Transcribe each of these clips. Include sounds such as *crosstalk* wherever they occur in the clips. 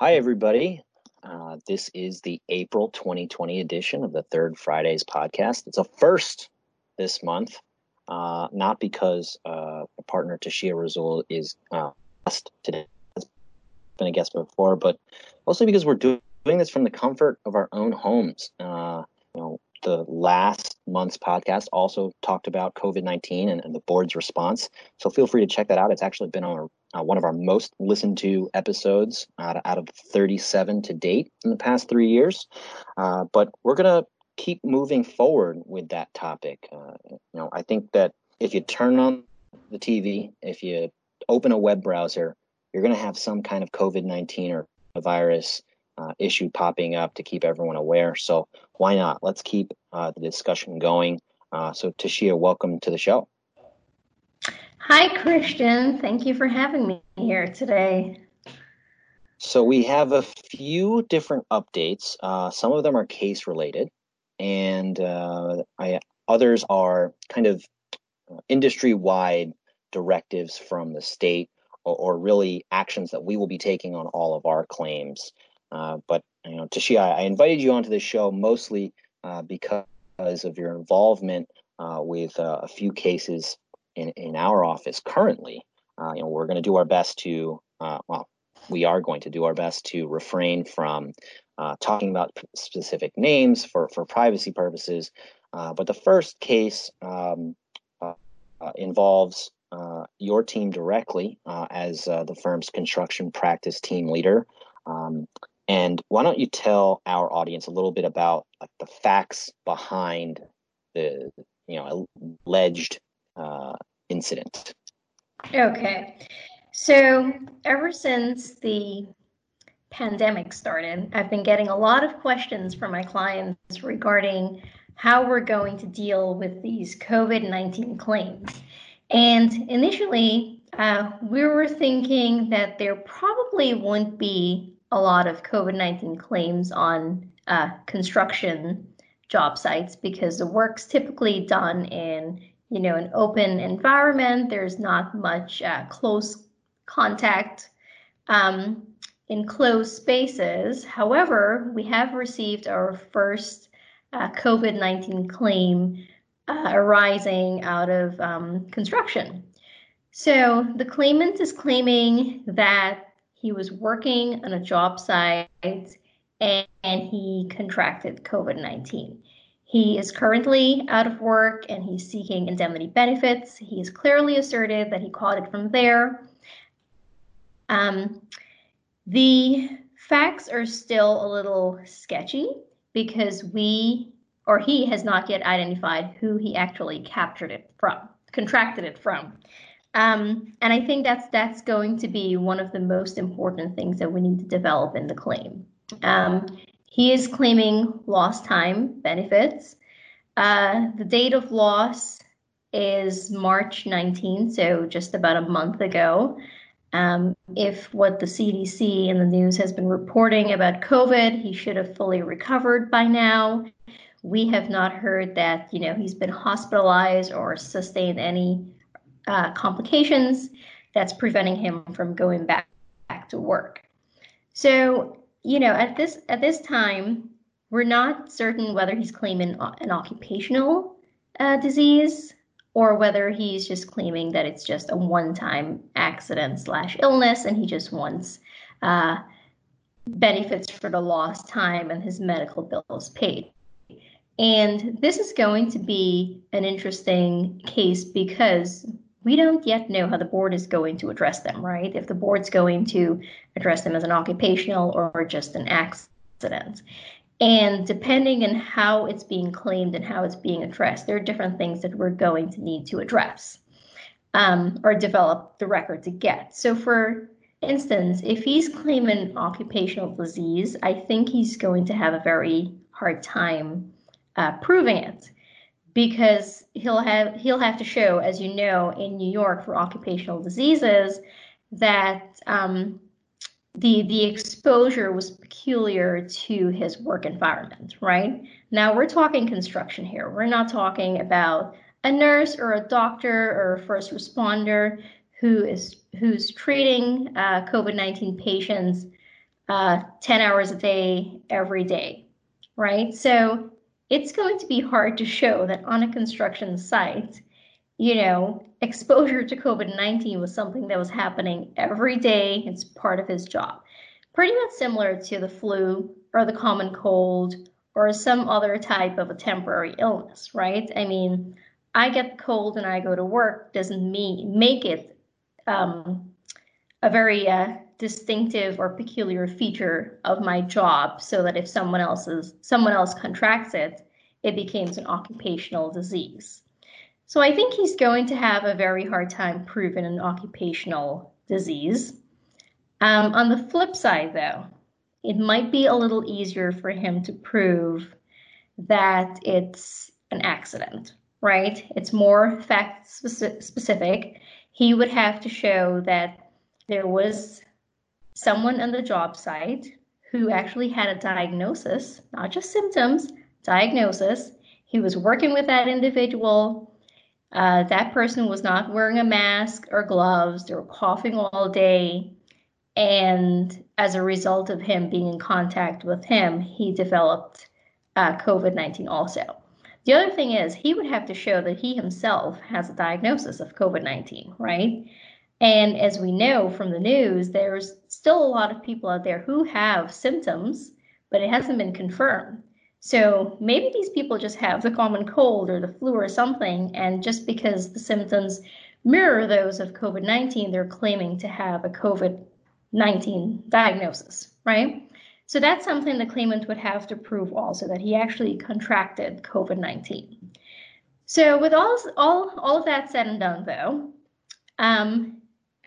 Hi, everybody. Uh, this is the April 2020 edition of the Third Fridays podcast. It's a first this month, uh, not because uh, a partner Tashia Razul is uh, today, has been a guest before, but mostly because we're doing this from the comfort of our own homes. Uh, you know, the last month's podcast also talked about COVID 19 and, and, the board's response. So feel free to check that out. It's actually been on our, uh, one of our most listened to episodes out of, out of 37 to date in the past three years. Uh, but we're going to keep moving forward with that topic. Uh, you know, I think that if you turn on the TV, if you open a web browser, you're going to have some kind of COVID 19 or virus uh, issue popping up to keep everyone aware. So why not? Let's keep uh, the discussion going. Uh, so Tashia, welcome to the show. Hi, Christian. Thank you for having me here today. So we have a few different updates. Uh, some of them are case related, and uh, I, others are kind of uh, industry wide directives from the state or, or, really actions that we will be taking on all of our claims. Uh, but you know, Tashia, I invited you onto the show mostly uh, because of your involvement uh, with a few cases in, in our office currently. Uh, you know, we're going to do our best to, well, we are going to do our best to refrain from talking about specific names for, for privacy purposes. but the first case um, involves uh, your team directly uh, as uh, the firm's construction practice team leader. Um, and why don't you tell our audience a little bit about like, the facts behind the you know alleged uh, incident? Okay, so ever since the pandemic started, I've been getting a lot of questions from my clients regarding how we're going to deal with these COVID 19 claims. And initially, uh, we were thinking that there probably wouldn't be a lot of COVID 19 claims on uh, construction job sites because the work's typically done in you know an open environment. There's not much uh, close contact um, in closed spaces. However we have received our first uh, covid-19 claim uh, arising out of um, construction. So the claimant is claiming that he was working on a job site and, and he contracted COVID 19. He is currently out of work and he's seeking indemnity benefits. He has clearly asserted that he caught it from there. Um, the facts are still a little sketchy because we or he has not yet identified who he actually captured it from, contracted it from. Um, and I think that's that's going to be one of the most important things that we need to develop in the claim. Um, he is claiming lost time benefits. Uh, the date of loss is March 19, so just about a month ago. Um, if what the CDC and the news has been reporting about COVID, he should have fully recovered by now. We have not heard that you know he's been hospitalized or sustained any uh, complications that's preventing him from going back, back to work. So, you know, at this at this time, we're not certain whether he's claiming an occupational uh, disease or whether he's just claiming that it's just a one-time accident slash illness and he just wants uh, benefits for the lost time and his medical bills paid. And this is going to be an interesting case because we don't yet know how the board is going to address them, right? If the board's going to address them as an occupational or just an accident. And depending on how it's being claimed and how it's being addressed, there are different things that we're going to need to address um, or develop the record to get. So, for instance, if he's claiming occupational disease, I think he's going to have a very hard time uh, proving it because he'll have he'll have to show, as you know, in New York for occupational diseases, that um, the the exposure was peculiar to his work environment. Right now, we're talking construction here. We're not talking about a nurse or a doctor or a first responder who is who's treating uh, COVID nineteen patients uh, 10 hours a day every day, right? So it's going to be hard to show that on a construction site, you know, exposure to COVID 19 was something that was happening every day. It's part of his job. Pretty much similar to the flu or the common cold or some other type of a temporary illness, right? I mean, I get cold and I go to work doesn't mean make it um, a very uh, distinctive or peculiar feature of my job, so that if someone else's someone else contracts it, it becomes an occupational disease. So I think he's going to have a very hard time proving an occupational disease. Um, on the flip side, though, it might be a little easier for him to prove that it's an accident, right? It's more fact specific. He would have to show that there was someone on the job site who actually had a diagnosis, not just symptoms, diagnosis. He was working with that individual uh, that person was not wearing a mask or gloves. They were coughing all day. And as a result of him being in contact with him, he developed uh, COVID 19 also. The other thing is, he would have to show that he himself has a diagnosis of COVID 19, right? And as we know from the news, there's still a lot of people out there who have symptoms, but it hasn't been confirmed. So maybe these people just have the common cold or the flu or something, and just because the symptoms mirror those of COVID 19, they're claiming to have a COVID 19 diagnosis, right? So that's something the claimant would have to prove also that he actually contracted COVID 19. So, with all, all, all of that said and done, though, um,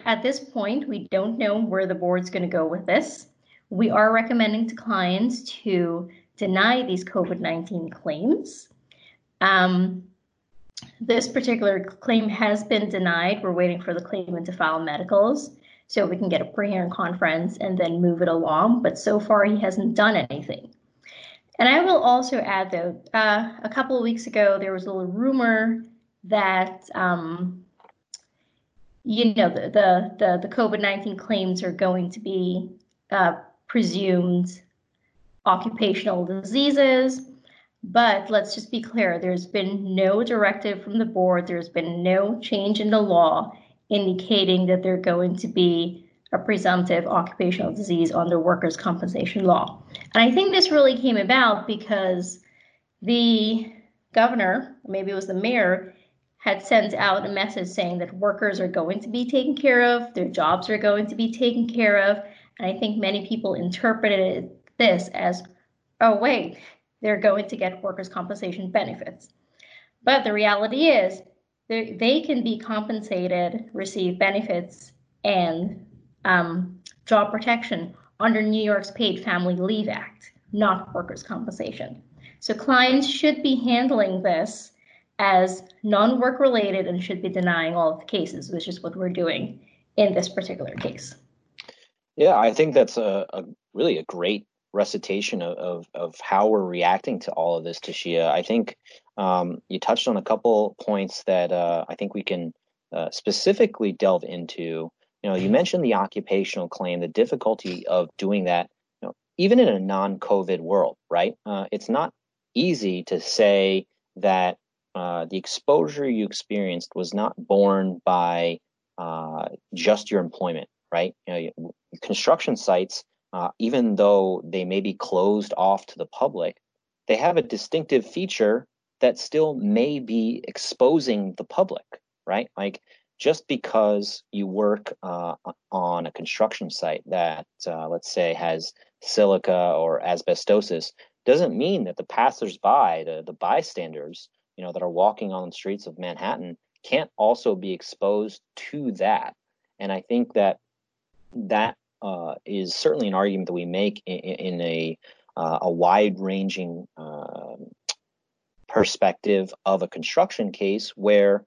at this point, we don't know where the board's going to go with this. We are recommending to clients to deny these COVID 19 claims. Um, this particular claim has been denied. We're waiting for the claimant to file medicals so we can get a pre-hearing conference and then move it along. But so far, he hasn't done anything. And I will also add, though, uh, a couple of weeks ago, there was a little rumor that, um, you know, the the the, the COVID nineteen claims are going to be uh, presumed occupational diseases. But let's just be clear there's been no directive from the board, there's been no change in the law indicating that they're going to be a presumptive occupational disease under workers' compensation law. And I think this really came about because the governor, maybe it was the mayor, had sent out a message saying that workers are going to be taken care of, their jobs are going to be taken care of. And I think many people interpreted this as, oh, wait, they're going to get workers' compensation benefits. But the reality is, they can be compensated, receive benefits, and um, job protection under New York's Paid Family Leave Act, not workers' compensation. So clients should be handling this as non-work related and should be denying all of the cases, which is what we're doing in this particular case. Yeah, I think that's a, a really a great recitation of, of, of how we're reacting to all of this, Tashia. I think um, you touched on a couple points that uh, I think we can uh, specifically delve into. You know, you mentioned the occupational claim, the difficulty of doing that, you know, even in a non-COVID world, right? Uh, it's not easy to say that uh, the exposure you experienced was not borne by uh, just your employment, right? You know, construction sites uh, even though they may be closed off to the public, they have a distinctive feature that still may be exposing the public, right? Like just because you work uh, on a construction site that, uh, let's say, has silica or asbestosis, doesn't mean that the passersby, the, the bystanders, you know, that are walking on the streets of Manhattan, can't also be exposed to that. And I think that that uh, is certainly an argument that we make in, in a uh, a wide ranging uh, perspective of a construction case where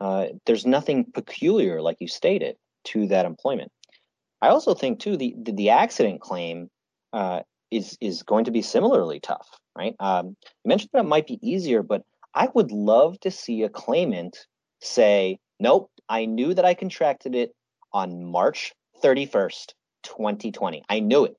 uh, there's nothing peculiar, like you stated, to that employment. I also think too the the, accident claim uh, is is going to be similarly tough, right? Um, you mentioned that it might be easier, but I would love to see a claimant say, "Nope, I knew that I contracted it on March 31st, 2020. I knew it.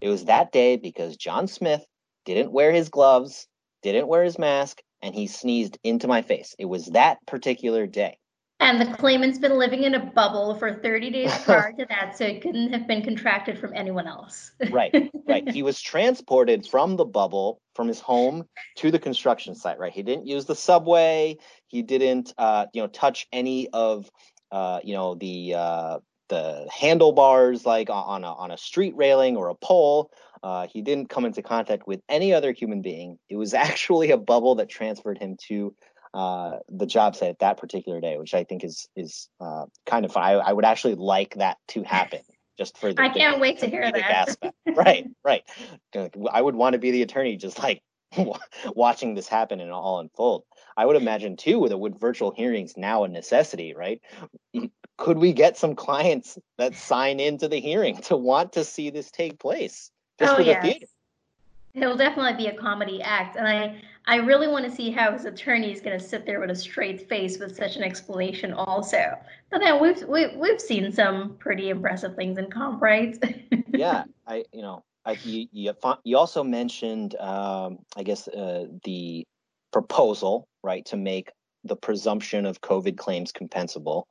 It was that day because John Smith didn't wear his gloves, didn't wear his mask, and he sneezed into my face. It was that particular day. And the claimant's been living in a bubble for 30 days *laughs* prior to that, so it couldn't have been contracted from anyone else. *laughs* right, right. He was transported from the bubble, from his home to the construction site. Right. He didn't use the subway. He didn't, uh, you know, touch any of, uh, you know, the uh, the handlebars like on a on a street railing or a pole. Uh, he didn't come into contact with any other human being. It was *laughs* actually a bubble that transferred him to uh, the job site that particular day, which I think is is uh, kind of fun. I, I, would actually like that to happen. Just for the, I can't the, *laughs* wait to hear that. Aspect. right, right. I would want to be the attorney, just like *laughs* watching this happen and all unfold. I would imagine too, with with virtual hearings now a necessity, right? *clears throat* Could we get some clients that sign into the hearing *laughs* to want to see this take place just oh, for the yes. theater? It'll definitely be a comedy act, and I I really want to see how his attorney is going to sit there with a straight face with such an explanation, also. But then we've we, we've seen some pretty impressive things in comp, right? *laughs* yeah, I you know I you you, you also mentioned um, I guess uh, the proposal right to make the presumption of COVID claims compensable.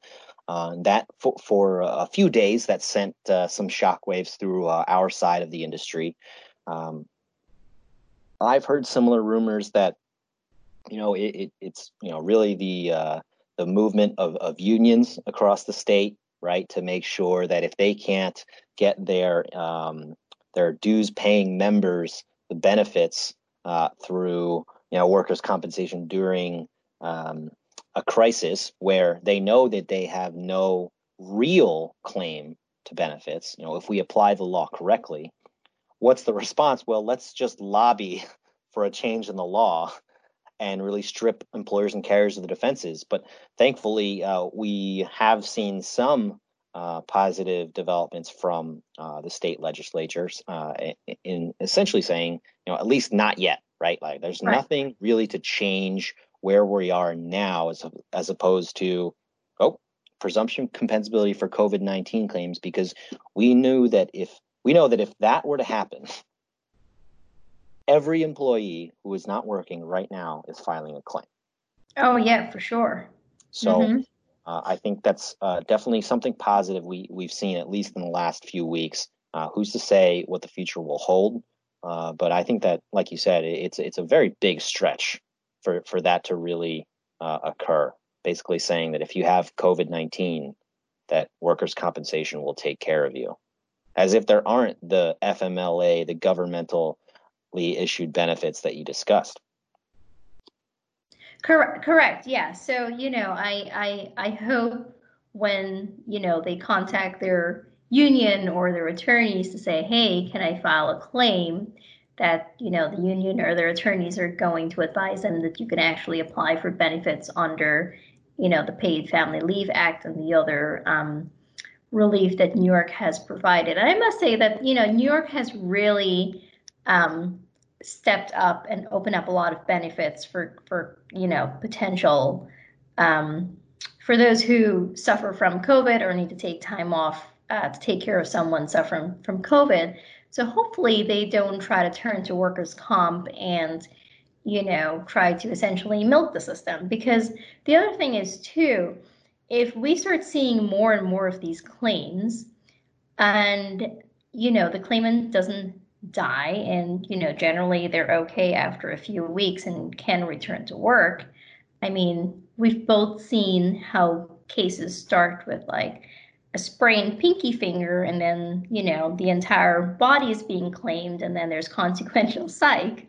Uh, that for, for a few days that sent uh, some shockwaves through uh, our side of the industry. Um, I've heard similar rumors that you know it, it, it's you know really the uh, the movement of, of unions across the state, right, to make sure that if they can't get their um, their dues paying members the benefits uh, through you know workers' compensation during um, a crisis where they know that they have no real claim to benefits. You know, if we apply the law correctly, what's the response? Well, let's just lobby *laughs* for a change in the law and really strip employers and carriers of the defenses. But thankfully, uh, we have seen some uh, positive developments from uh, the state legislatures uh, in essentially saying, you know, at least not yet, right? Like there's right. nothing really to change where we are now as, as opposed to, oh, presumption compensability for COVID 19 claims, because we knew that if we know that if that were to happen, every employee who is not working right now is filing a claim. Oh yeah, for sure. So mm-hmm. uh, I think that's uh, definitely something positive we we've seen at least in the last few weeks. Uh, who's to say what the future will hold? Uh, but I think that, like you said, it's it's a very big stretch for for that to really uh, occur. Basically, saying that if you have COVID nineteen, that workers' compensation will take care of you as if there aren't the FMLA, the governmentally issued benefits that you discussed. Correct. Correct. Yeah. So you know, I I I hope when you know they contact their union or their attorneys to say, hey, can I file a claim? That you know the union or their attorneys are going to advise them that you can actually apply for benefits under you know the Paid Family Leave Act and the other um, relief that New York has provided. And I must say that you know New York has really um, stepped up and opened up a lot of benefits for for you know potential um, for those who suffer from COVID or need to take time off uh, to take care of someone suffering from COVID. So hopefully they don't try to turn to workers' comp and you know try to essentially milk the system because the other thing is too if we start seeing more and more of these claims and you know the claimant doesn't die and you know generally they're okay after a few weeks and can return to work i mean we've both seen how cases start with like a sprained pinky finger and then you know the entire body is being claimed and then there's *laughs* consequential psych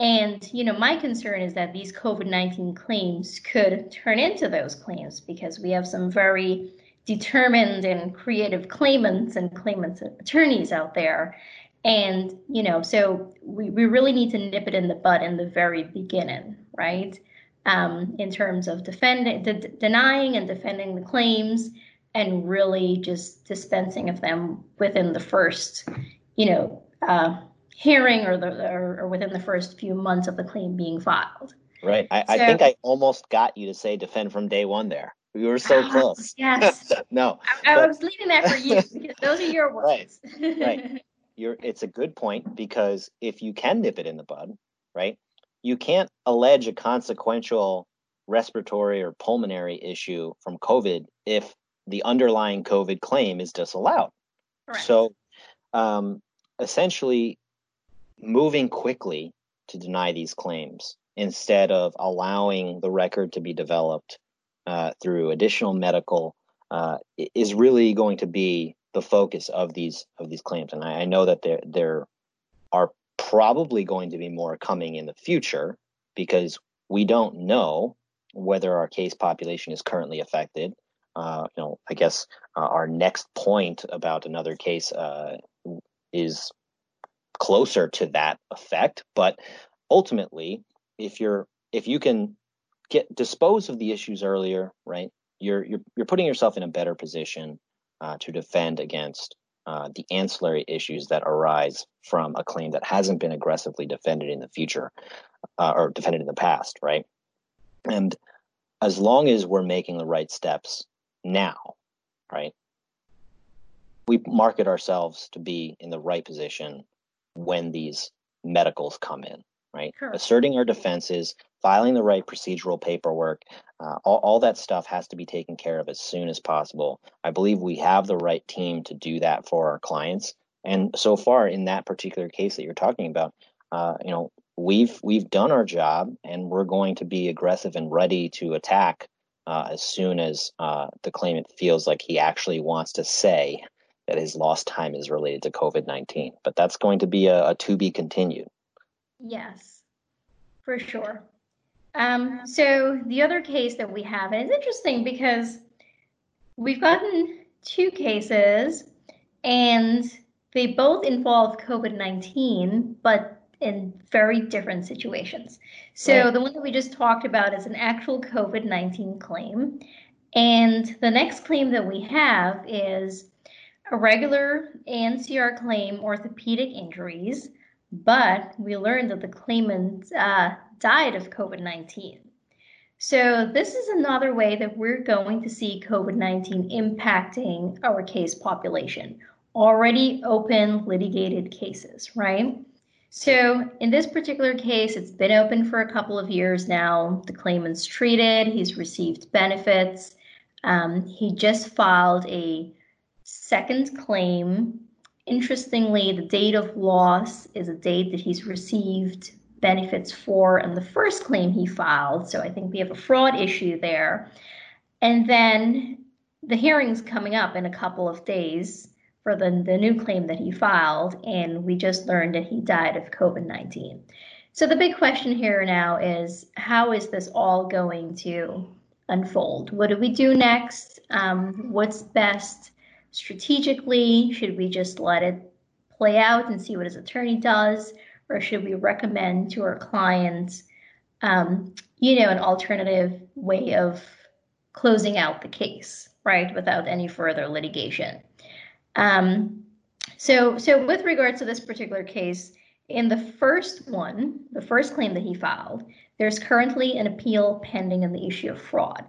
and you know, my concern is that these COVID-19 claims could turn into those claims because we have some very determined and creative claimants and claimants attorneys out there. And you know, so we, we really need to nip it in the bud in the very beginning, right? Um, in terms of defending, de- denying and defending the claims, and really just dispensing of them within the first, you know, uh, hearing or, the, or, or, within the first few months of the claim being filed. Right. I, so, I, think I almost got you to say defend from day one there. We were so close. *laughs* Yes. *laughs* no. I, I was leaving that for you *laughs* because those are your words. Right. Right. you're it's a good point because if you can nip it in the bud, right? You can't allege a consequential respiratory or pulmonary issue from COVID if the underlying COVID claim is disallowed. Correct. So, um, essentially, moving quickly to deny these claims instead of allowing the record to be developed uh, through additional medical uh, is really going to be the focus of these of these claims. And I, I know that there there are probably going to be more coming in the future because we don't know whether our case population is currently affected. Uh, you know, I guess uh, our next point about another case uh, is closer to that effect. But ultimately, if you're if you can get dispose of the issues earlier, right? You're you're you're putting yourself in a better position uh, to defend against uh, the ancillary issues that arise from a claim that hasn't been aggressively defended in the future uh, or defended in the past, right? And as long as we're making the right steps now, right, we market ourselves to be in the right position when these medicals come in, right? Sure. Asserting our defenses, filing the right procedural paperwork, uh, all, all that stuff has to be taken care of as soon as possible. I believe we have the right team to do that for our clients. And so far, in that particular case that you're talking about, uh, you know, we've we've done our job, and we're going to be aggressive and ready to attack uh, as soon as uh, the claimant feels like he actually wants to say that his lost time is related to COVID nineteen. But that's going to be a, a to be continued. Yes, for sure. Um, so the other case that we have, and it's interesting because we've gotten two cases, and they both involve COVID nineteen, but in very different situations. So right. the one that we just talked about is an actual COVID 19 claim. And the next claim that we have is regular ANCR claim, orthopedic injuries, but we learned that the claimant uh, died of COVID 19. So, this is another way that we're going to see COVID 19 impacting our case population. Already open litigated cases, right? So, in this particular case, it's been open for a couple of years now. The claimant's treated, he's received benefits. Um, he just filed a second claim. Interestingly, the date of loss is a date that he's received benefits for and the first claim he filed. So, I think we have a fraud issue there. And then the hearing's coming up in a couple of days for the, the new claim that he filed, and we just learned that he died of COVID 19. So the big question here now is how is this all going to unfold? What do we do next? Um, what's best strategically? Should we just let it play out and see what his attorney does? Or should we recommend to our clients, um, you know, an alternative way of closing out the case, right, without any further litigation? Um, so, so with regards to this particular case, in the first one, the first claim that he filed, there's currently an appeal pending on the issue of fraud.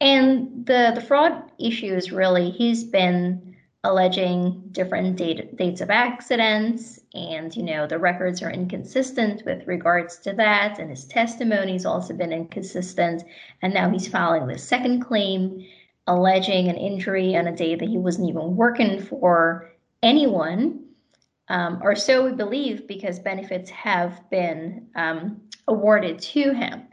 And the, the fraud issue is really he's been alleging different date, dates of accidents, and you know the records are inconsistent with regards to that, and his testimony's also been inconsistent. And now he's filing the second claim alleging an injury on a day that he wasn't even working for anyone, um, or so we believe because benefits have been um, awarded to him.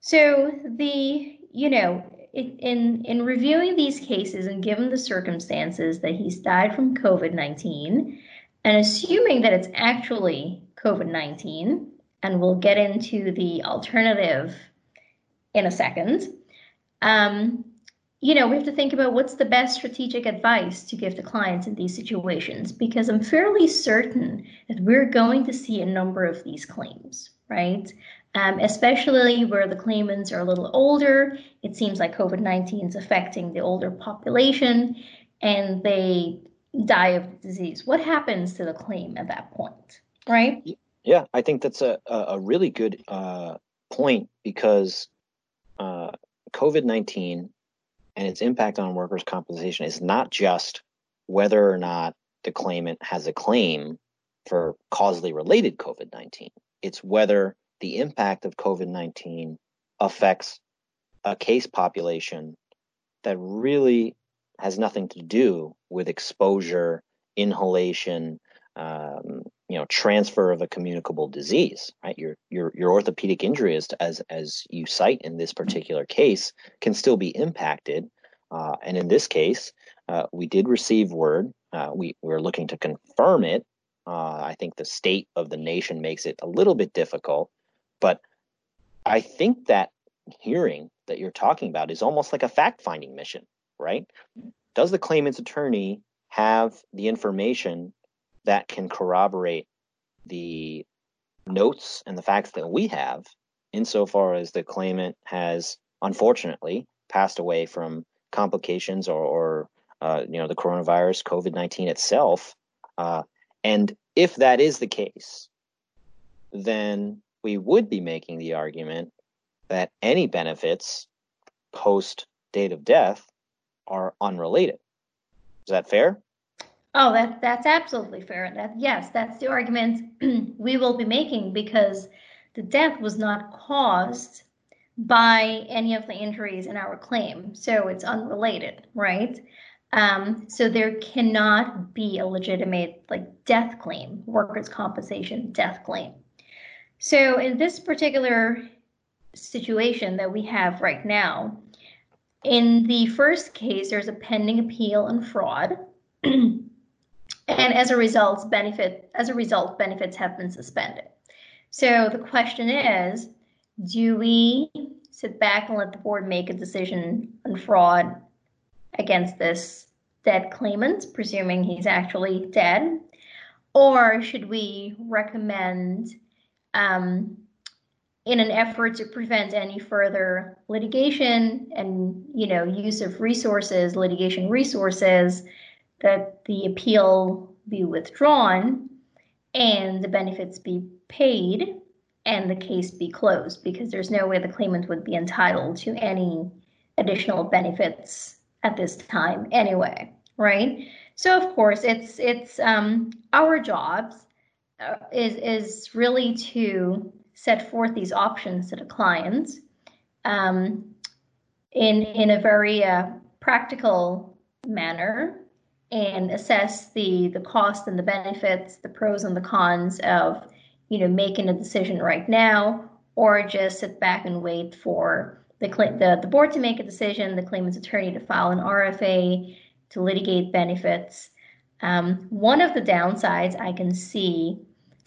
So the, you know, in in reviewing these cases and given the circumstances that he's died from COVID nineteen, and assuming that it's actually COVID nineteen, and we'll get into the alternative in a second. Um, you know, we have to think about what's the best strategic advice to give to clients in these situations because I'm fairly certain that we're going to see a number of these claims, right? Um, especially where the claimants are a little older. It seems like COVID 19 is affecting the older population and they die of the disease. What happens to the claim at that point, right? Yeah, I think that's a, a really good uh, point because uh, COVID 19 and its impact on workers' compensation is not just whether or not the claimant has a claim for causally related COVID 19. It's whether the impact of COVID 19 affects a case population that really has nothing to do with exposure, inhalation, um, you know, transfer of a communicable disease. Right, your your your orthopedic injury, as as as you cite in this particular case, can still be impacted. Uh, and in this case, uh, we did receive word. Uh, we we're looking to confirm it. Uh, I think the state of the nation makes it a little bit difficult, but I think that hearing that you're talking about is almost like a fact finding mission, right? Does the claimant's attorney have the information that can corroborate the notes and the facts that we have, insofar as the claimant has unfortunately passed away from complications or, or uh, you know, the coronavirus, COVID 19 itself? Uh, and if that is the case, then we would be making the argument that any benefits post date of death are unrelated. Is that fair? Oh, that that's absolutely fair. That yes, that's the argument *clears throat* we will be making because the death was not caused by any of the injuries in our claim, so it's unrelated, right? Um, so there cannot be a legitimate like death claim, workers' compensation death claim. So in this particular situation that we have right now, in the first case, there's a pending appeal and fraud. *clears throat* and as a result, benefit as a result, benefits have been suspended. So the question is, do we sit back and let the board make a decision on fraud against this dead claimant, presuming he's actually dead? Or should we recommend um, in an effort to prevent any further litigation and you know use of resources litigation resources that the appeal be withdrawn and the benefits be paid and the case be closed because there's no way the claimant would be entitled to any additional benefits at this time anyway right? So of course it's it's um, our jobs is is really to set forth these options to the clients um, in in a very uh, practical manner and assess the the cost and the benefits, the pros and the cons of you know making a decision right now, or just sit back and wait for the the, the board to make a decision, the claimant's attorney to file an RFA to litigate benefits. Um, one of the downsides I can see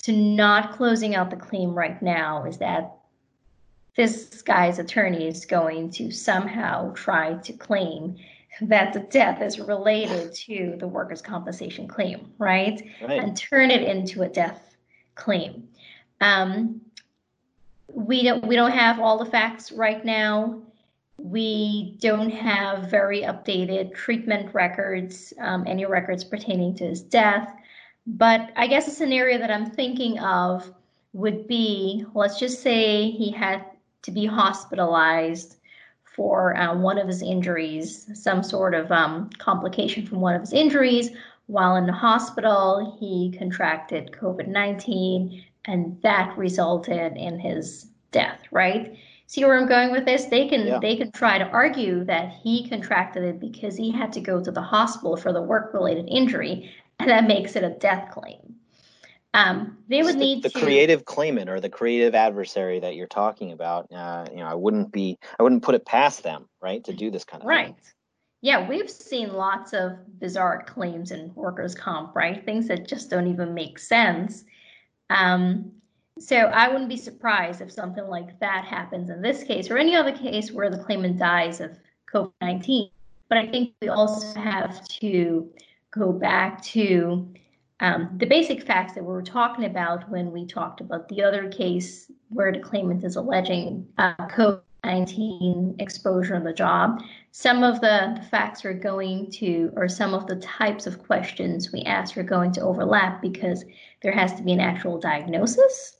to not closing out the claim right now is that this guy's attorney is going to somehow try to claim that the death is related to the workers' compensation claim, right? right. And turn it into a death claim. Um, we don't we don't have all the facts right now. We don't have very updated treatment records, um, any records pertaining to his death. But I guess a scenario that I'm thinking of would be let's just say he had to be hospitalized for uh, one of his injuries, some sort of um, complication from one of his injuries. While in the hospital, he contracted COVID 19, and that resulted in his death, right? See where I'm going with this? They can yeah. they can try to argue that he contracted it because he had to go to the hospital for the work related injury, and that makes it a death claim. Um, they would need the, to, creative claimant or the creative adversary that you're talking about. Uh, you know, I wouldn't be, I wouldn't put it past them, right, to do this kind of thing. right. Thing. Yeah, we've seen lots of bizarre claims in workers' comp, right? Things that just don't even make sense. Um, so I wouldn't be surprised if something like that happens in this case or any other case where the claimant dies of COVID 19. But I think we also have to go back to um, the basic facts that we were talking about when we talked about the other case where the claimant is alleging uh, COVID 19 exposure on the job. Some of the, facts are going to, or some of the types of questions we ask are going to overlap because there has to be an actual diagnosis.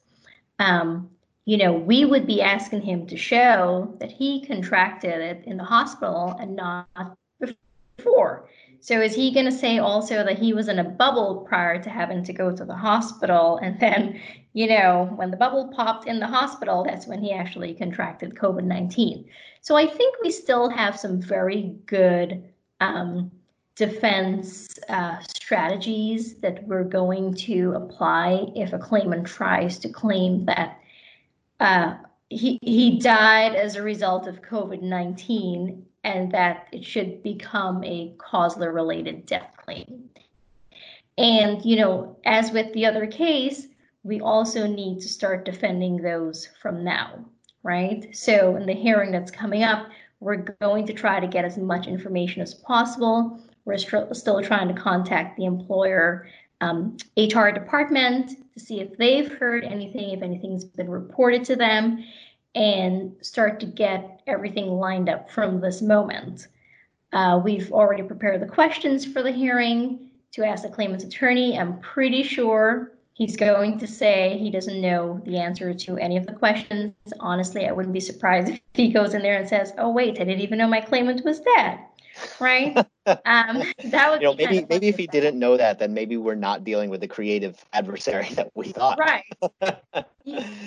Um, you know, we would be asking him to show that he contracted it in the hospital and not before. So is he going to say also that he was in a bubble prior to having to go to the hospital? *laughs* And then, you know, when the bubble popped in the hospital, that's when he actually contracted COVID 19. So I think we still have some very good um, defense uh, strategies that we're going to apply if a claimant tries to claim that uh, he, he died as a result of COVID 19 and that it should become a causally related death claim. And, you know, as with the other case, we also need to start defending those from now, right? So, in the hearing that's coming up, we're going to try to get as much information as possible. We're st- still trying to contact the employer um, HR department to see if they've heard anything, if anything's been reported to them, and start to get everything lined up from this moment. Uh, we've already prepared the questions for the hearing to ask the claimant's attorney. I'm pretty sure he's going to say he doesn't know the answer to any of the questions. Honestly, I wouldn't be surprised *laughs* if he goes in there and says, "Oh wait, I didn't even know my claimant was dead." Right? *laughs* um, *laughs* *laughs* that would you know maybe maybe if he didn't know that, then maybe we're not dealing with the creative adversary *laughs* that we thought. Right.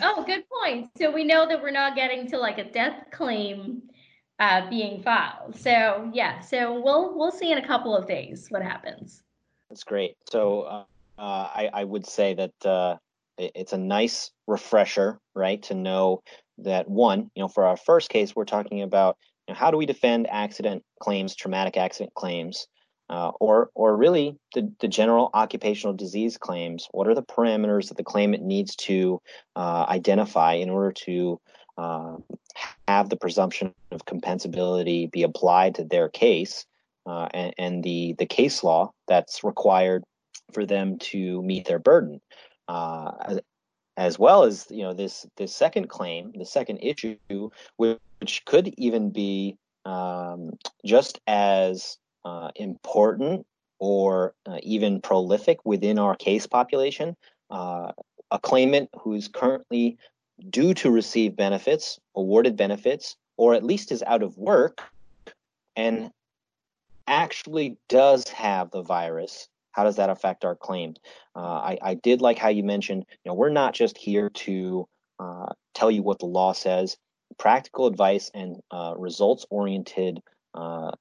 oh, good point. So we know that we're not getting to like a death claim uh, being filed. So yeah, so we'll we'll see in a couple of days what happens. That's great. So uh, uh, I, I would say that uh, it, it's a nice refresher, right, to know that one, you know, for our first case, we're talking about how do we defend accident claims, traumatic accident claims, uh, or or really the, the general occupational disease claims? What are the parameters that the claimant needs to uh, identify in order to uh, have the presumption of compensability be applied to their case, uh, and, and the the case law that's required for them to meet their burden. Uh, as well as you know this this second claim, the second issue, could even be um, just as uh, important or uh, even prolific within our case population. Uh, a claimant who's currently due to receive benefits, awarded benefits, or at least is out of work, and actually does have the virus how does that affect our claim? Uh, I, I, did like how you mentioned, you know, we're not just here to uh, tell you what the law says. Practical advice and uh, results-oriented uh,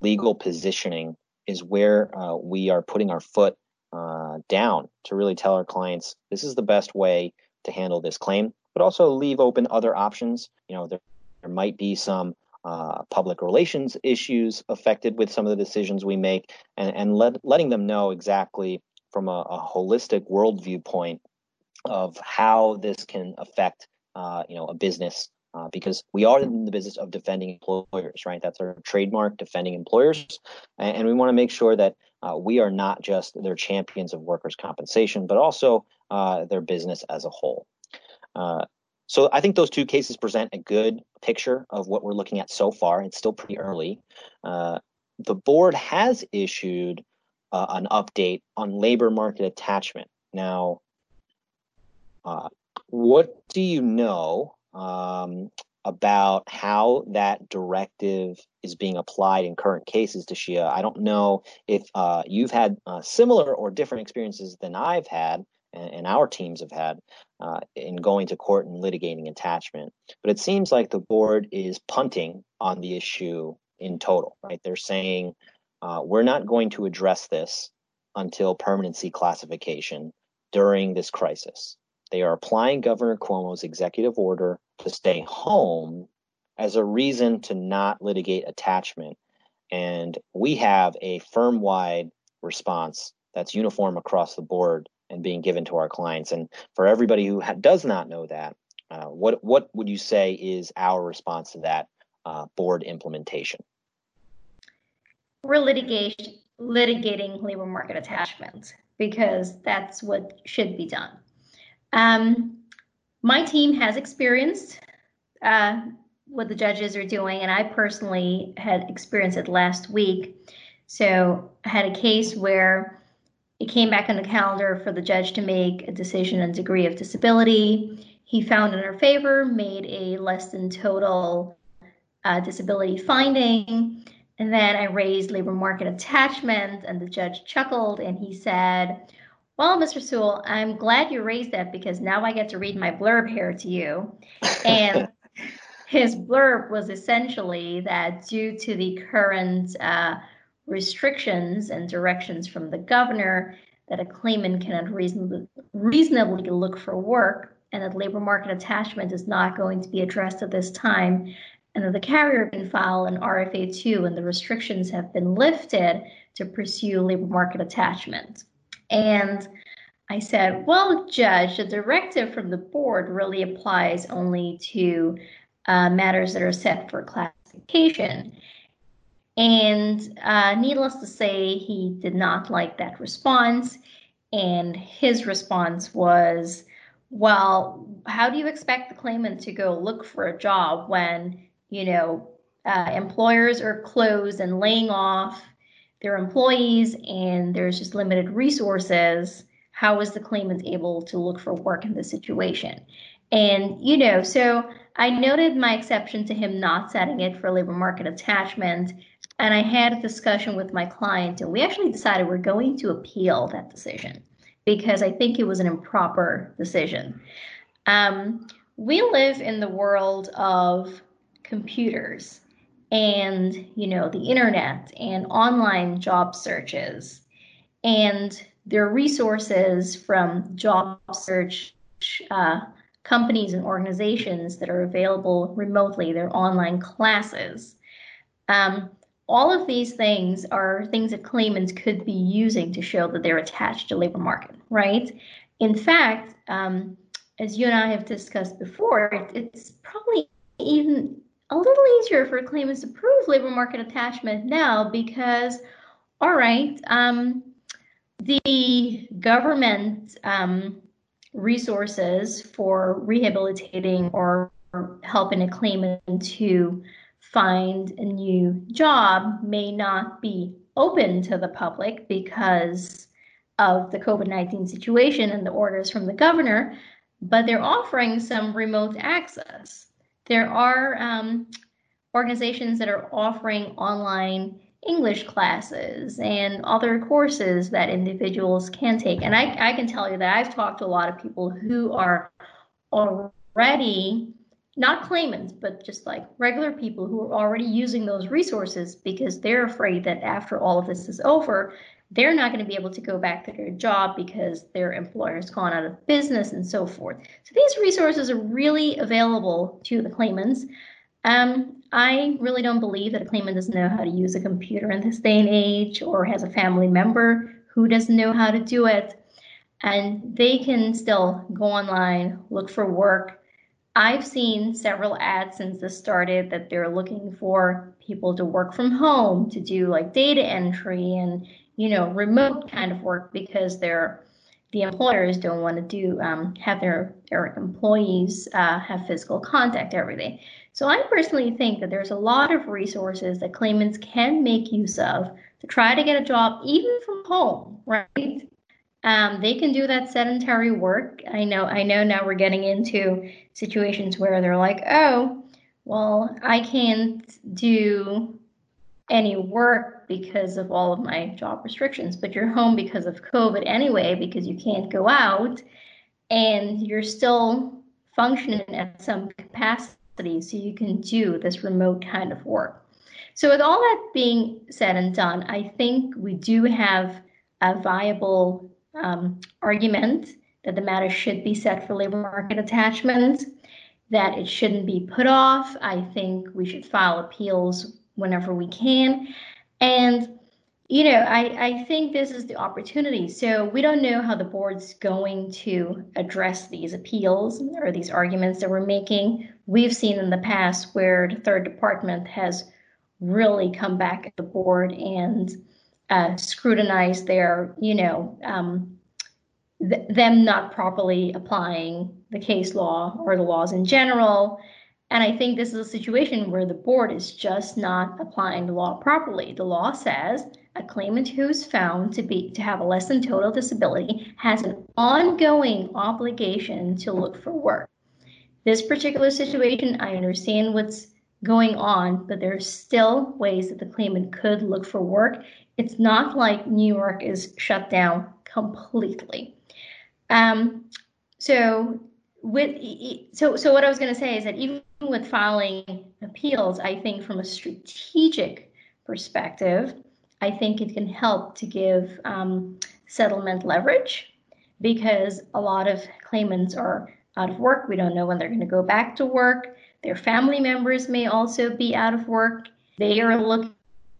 legal positioning is where uh, we are putting our foot uh, down to really tell our clients this is the best way to handle this claim, but also leave open other options. You know, there, there might be some uh, public relations issues affected with some of the decisions we make, and, and let, letting them know exactly from a, a holistic worldview point of how this can affect uh, you know a business uh, because we are in the business of defending employers, right? That's our trademark, defending employers, and, and we want to make sure that uh, we are not just their champions of workers' compensation, but also uh, their business as a whole. Uh, so I think those two cases present a good picture of what we're looking at so far. It's still pretty early. Uh, the board has issued uh, an update on labor market attachment. Now, what do you know um, about how that directive is being applied in current cases Tashia? I don't know if uh, you've had uh, similar or different experiences than I've had and, and our teams have had uh, in going to court and litigating attachment. But it seems like the board is punting on the issue in total, right? They're saying uh, we're not going to address this until permanency classification during this crisis. They are applying Governor Cuomo's executive order to stay home as a reason to not litigate attachment. And we have a firm wide response that's uniform across the board and being given to our clients. And for everybody who ha- does not know that, uh, what what would you say is our response to that uh, board implementation? We're litigation litigating labor market attachments because that's what should be done. Um, my team has experienced uh, what the judges are doing, and I personally had experienced it last week. So I had a case where it came back on the calendar for the judge to make a decision on degree of disability. He found in our favor, made a less than total uh, disability finding, And then I raised labor market attachment, and the judge chuckled and he said, Well, Mr. Sewell, I'm glad you raised that because now I get to read my blurb here to you. And *laughs* his blurb was essentially that due to the current uh, restrictions and directions from the governor, that a claimant cannot reasonably, reasonably look for work and that labor market attachment is not going to be addressed at this time and that the carrier can file an RFA2 and the restrictions have been lifted to pursue labor market attachment. And I said, well, Judge, the directive from the board really applies only to uh, matters that are set for classification. And uh, needless to say, he did not like that response. And his response was, well, how do you expect the claimant to go look for a job when you know, uh, employers are closed and laying off their employees and there's just limited resources, how is the claimant able to look for work in this situation? And, you know, so I noted my exception to him not setting it for labor market attachment. And I had a discussion with my client, and we actually decided we're going to appeal that decision because I think it was an improper decision. Um, we live in the world of computers and you know the internet and online job searches. And there are resources from job search uh, companies and organizations that are available remotely they're online classes. Um, all of these things are things that claimants could be using to show that they're attached to labor market right? In fact um, as you and i have discussed before it, it's probably even a little easier for claimants to prove labor market attachment now because, all right, um, the government um, resources for rehabilitating or helping a claimant to find a new job may not be open to the public because of the COVID 19 situation and the orders from the governor, but they're offering some remote access. There are um, organizations that are offering online English classes and other courses that individuals can take. And I, I can tell you that I've talked to a lot of people who are already not claimants, but just like regular people who are already using those resources because they're afraid that after all of this is over, they're not going to be able to go back to their job because their employer's gone out of business and so forth. So these resources are really available to the claimants. Um, I really don't believe that a claimant doesn't know how to use a computer in this day and age or has a family member who doesn't know how to do it. And they can still go online, look for work. I've seen several ads since this started that they're looking for people to work from home to do like data entry and you know, remote kind of work because they're the employers don't want to do um, have their their employees uh, have physical contact every day. So I personally think that there's a lot of resources that claimants can make use of to try to get a job even from home, right? Um, they can do that sedentary work. I know. I know. Now we're getting into situations where they're like, "Oh, well, I can't do any work because of all of my job restrictions, but you're home because of COVID anyway, because you can't go out and you're still functioning at some capacity so you can do this remote kind of work. So, with all that being said and done, I think we do have a viable um, argument that the matter should be set for labor market attachment, that it shouldn't be put off. I think we should file appeals whenever we can. And you know, I, I think this is the opportunity. So we don't know how the board's going to address these appeals or these arguments that we're making. We've seen in the past where the third department has really come back at the board and uh, scrutinized their, you know, um, th- them not properly applying the case law or the laws in general and I think this is a situation where the board is just not applying the law properly. The law says a claimant who's found to be to have a less than total disability has an ongoing obligation to look for work. This particular situation, I understand what's going on, but there are still ways that the claimant could look for work. It's not like New York is shut down completely. Um, so with so so what I was going to say is that even with filing appeals, I think from a strategic perspective, I think it can help to give um, settlement leverage because a lot of claimants are out of work. We don't know when they're going to go back to work. Their family members may also be out of work. They are looking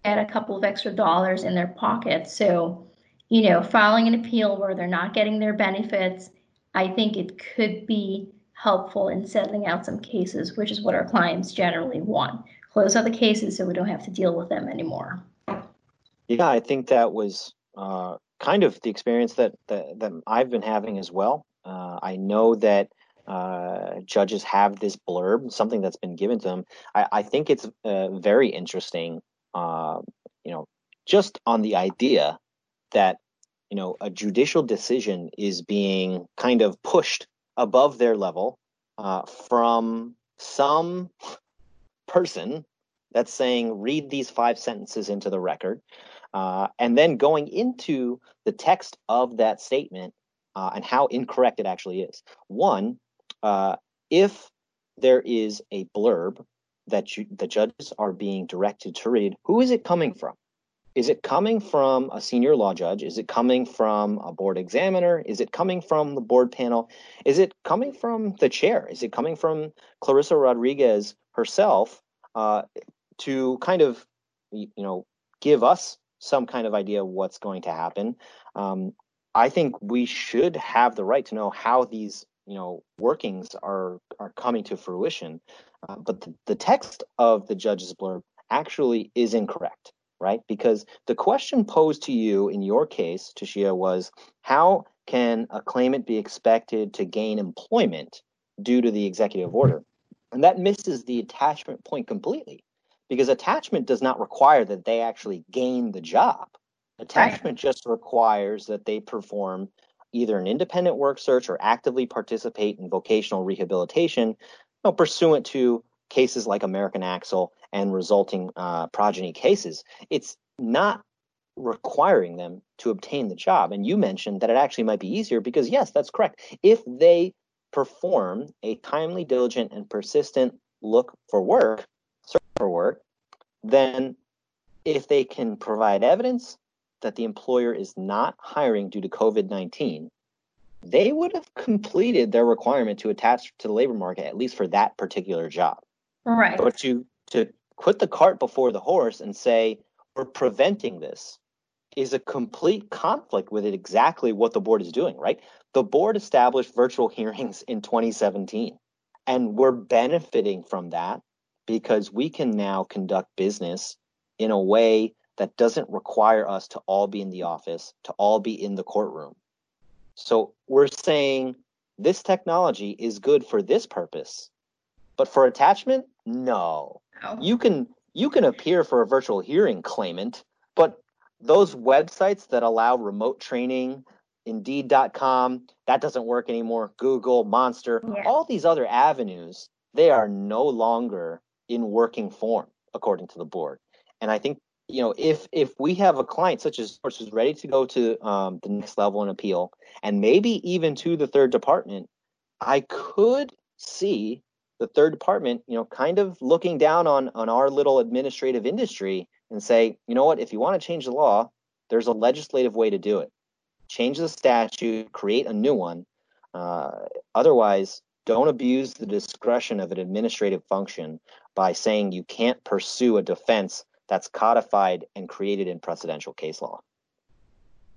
at a couple of extra dollars in their pocket. So, you know, filing an appeal where they're not getting their benefits, I think it could be helpful in settling out some cases, which is what our clients generally want. Close out the cases so we don't have to deal with them anymore. Yeah, I think that was uh, kind of the experience that, that, that I've been having as well. Uh, I know that uh, judges have this blurb, something that's been given to them. I, I think it's uh, very interesting, uh, you know, just on the idea that, you know, a judicial decision is being kind of pushed above their level uh, from some person that's saying, read these five sentences into the record. Uh, and then going into the text of that statement uh, and how incorrect it actually is. One, uh, if there is a blurb that you, the judges are being directed to read, who is it coming from? Is it coming from a senior law judge? Is it coming from a board examiner? Is it coming from the board panel? Is it coming from the chair? Is it coming from Clarissa Rodriguez herself uh, to kind of, you know, give us some kind of idea of what's going to happen? Um, I think we should have the right to know how these you know workings are are coming to fruition uh, but the, the text of the judge's blurb actually is incorrect right? Because the question posed to you in your case Tashia was how can a claimant be expected to gain employment due to the executive order? And that misses the attachment point completely because attachment does not require that they actually gain the job. Attachment just requires that they perform either an independent work search or actively participate in vocational rehabilitation you know, pursuant to cases like American Axle and resulting uh, progeny cases. It's not requiring them to obtain the job. And you mentioned that it actually might be easier because, yes, that's correct. If they perform a timely, diligent, and persistent look for work, search for work, then if they can provide evidence that the employer is not hiring due to COVID 19, they would have completed their requirement to attach to the labor market, at least for that particular job. Right. But to, to put the cart before the horse and say, we're preventing this is a complete conflict with it exactly what the board is doing, right? The board established virtual hearings in 2017, and we're benefiting from that because we can now conduct business in a way that doesn't require us to all be in the office, to all be in the courtroom. So we're saying this technology is good for this purpose, but for attachment, no. You can you can appear for a virtual hearing claimant, but those websites that allow remote training, indeed.com, that doesn't work anymore. Google, Monster, yeah. all these other avenues, they are no longer in working form according to the board. And I think you know, if if we have a client such as yours who's ready to go to um, the next level in appeal, and maybe even to the third department, I could see the third department, you know, kind of looking down on on our little administrative industry and say, you know what, if you want to change the law, there's a legislative way to do it. Change the statute, create a new one. Uh, otherwise, don't abuse the discretion of an administrative function by saying you can't pursue a defense that's codified and created in precedential case law.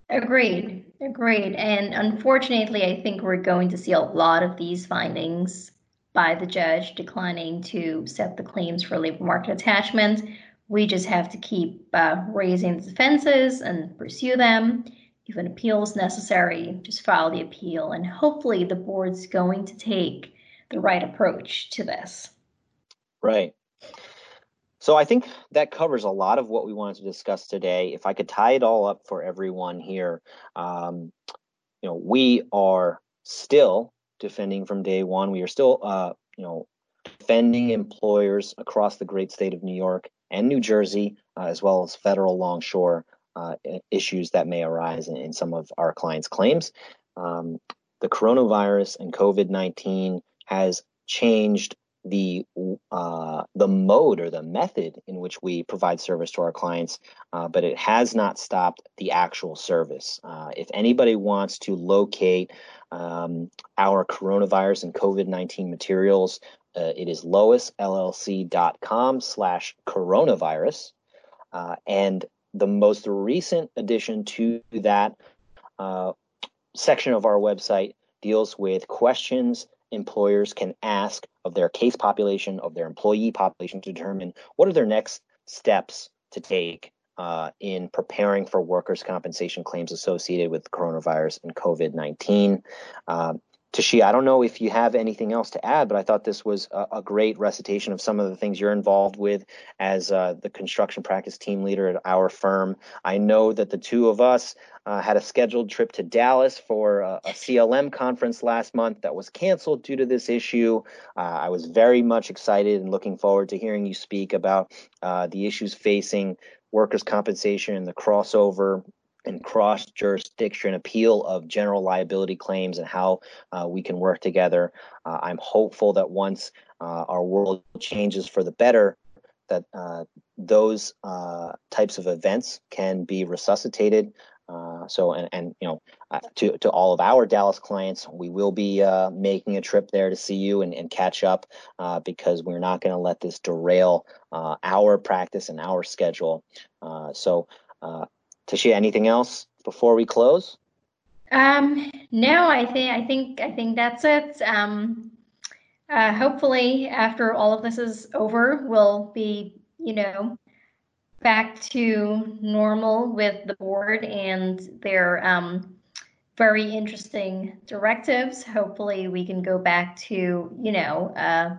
Agreed. Agreed. And unfortunately, I think we're going to see a lot of these findings by the judge declining to set the claims for labor market attachment. We just have to keep uh, raising the defenses and pursue them. If an appeal is necessary, just file the appeal. And hopefully, the board's going to take the right approach to this. Right. So I think that covers a lot of what we wanted to discuss today. If I could tie it all up for everyone here, um, you know, we are still defending from day one. We are still, uh, you know, defending employers across the great state of New York and New Jersey, uh, as well as federal longshore uh, issues that may arise in, in, some of our clients' claims. Um, the coronavirus and COVID 19 has changed the uh, the mode or the method in which we provide service to our clients, uh, but it has not stopped the actual service. Uh, if anybody wants to locate um, our coronavirus and COVID nineteen materials, uh, it is loisllc.com slash coronavirus, uh, and the most recent addition to that uh, section of our website deals with questions employers can ask of their case population, of their employee population to determine what are their next steps to take uh, in preparing for workers' compensation claims associated with coronavirus and COVID 19. Um, Tashi, I don't know if you have anything else to add, but I thought this was a, a great recitation of some of the things you're involved with as uh, the construction practice team leader at our firm. I know that the two of us uh, had a scheduled trip to Dallas for a, a, CLM conference last month that was canceled due to this issue. Uh, I was very much excited and looking forward to hearing you speak about uh, the issues facing workers' compensation and the crossover and cross jurisdiction appeal of general liability claims and how uh, we can work together. Uh, I'm hopeful that once uh, our world changes for the better, that uh, those uh, types of events can be resuscitated. Uh, so, and, and you know, to, to all of our Dallas clients, we will be making a trip there to see you and, and catch up because we're not going to let this derail our practice and our schedule. so, Tashi, anything else before we close? Um, no, I think I think I think that's it. Um, uh, hopefully, after all of this is over, we'll be, you know, back to normal with the board and their um, very interesting directives. Hopefully, we can go back to, you know, uh,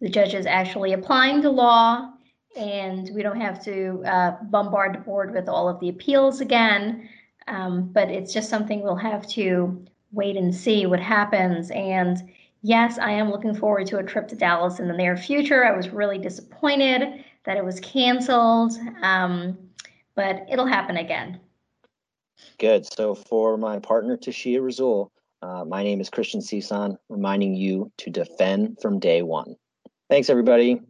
the judges actually applying the law and we don't have to uh, bombard the board with all of the appeals again. Um, but it's just something we'll have to wait and see what happens. And yes, I am looking forward to a trip to Dallas in the near future. I was really disappointed that it was canceled, um, but it'll happen again. Good. So for my partner, Tashia Razul, uh, my name is Christian Cisan, reminding you to defend from day one. Thanks, everybody.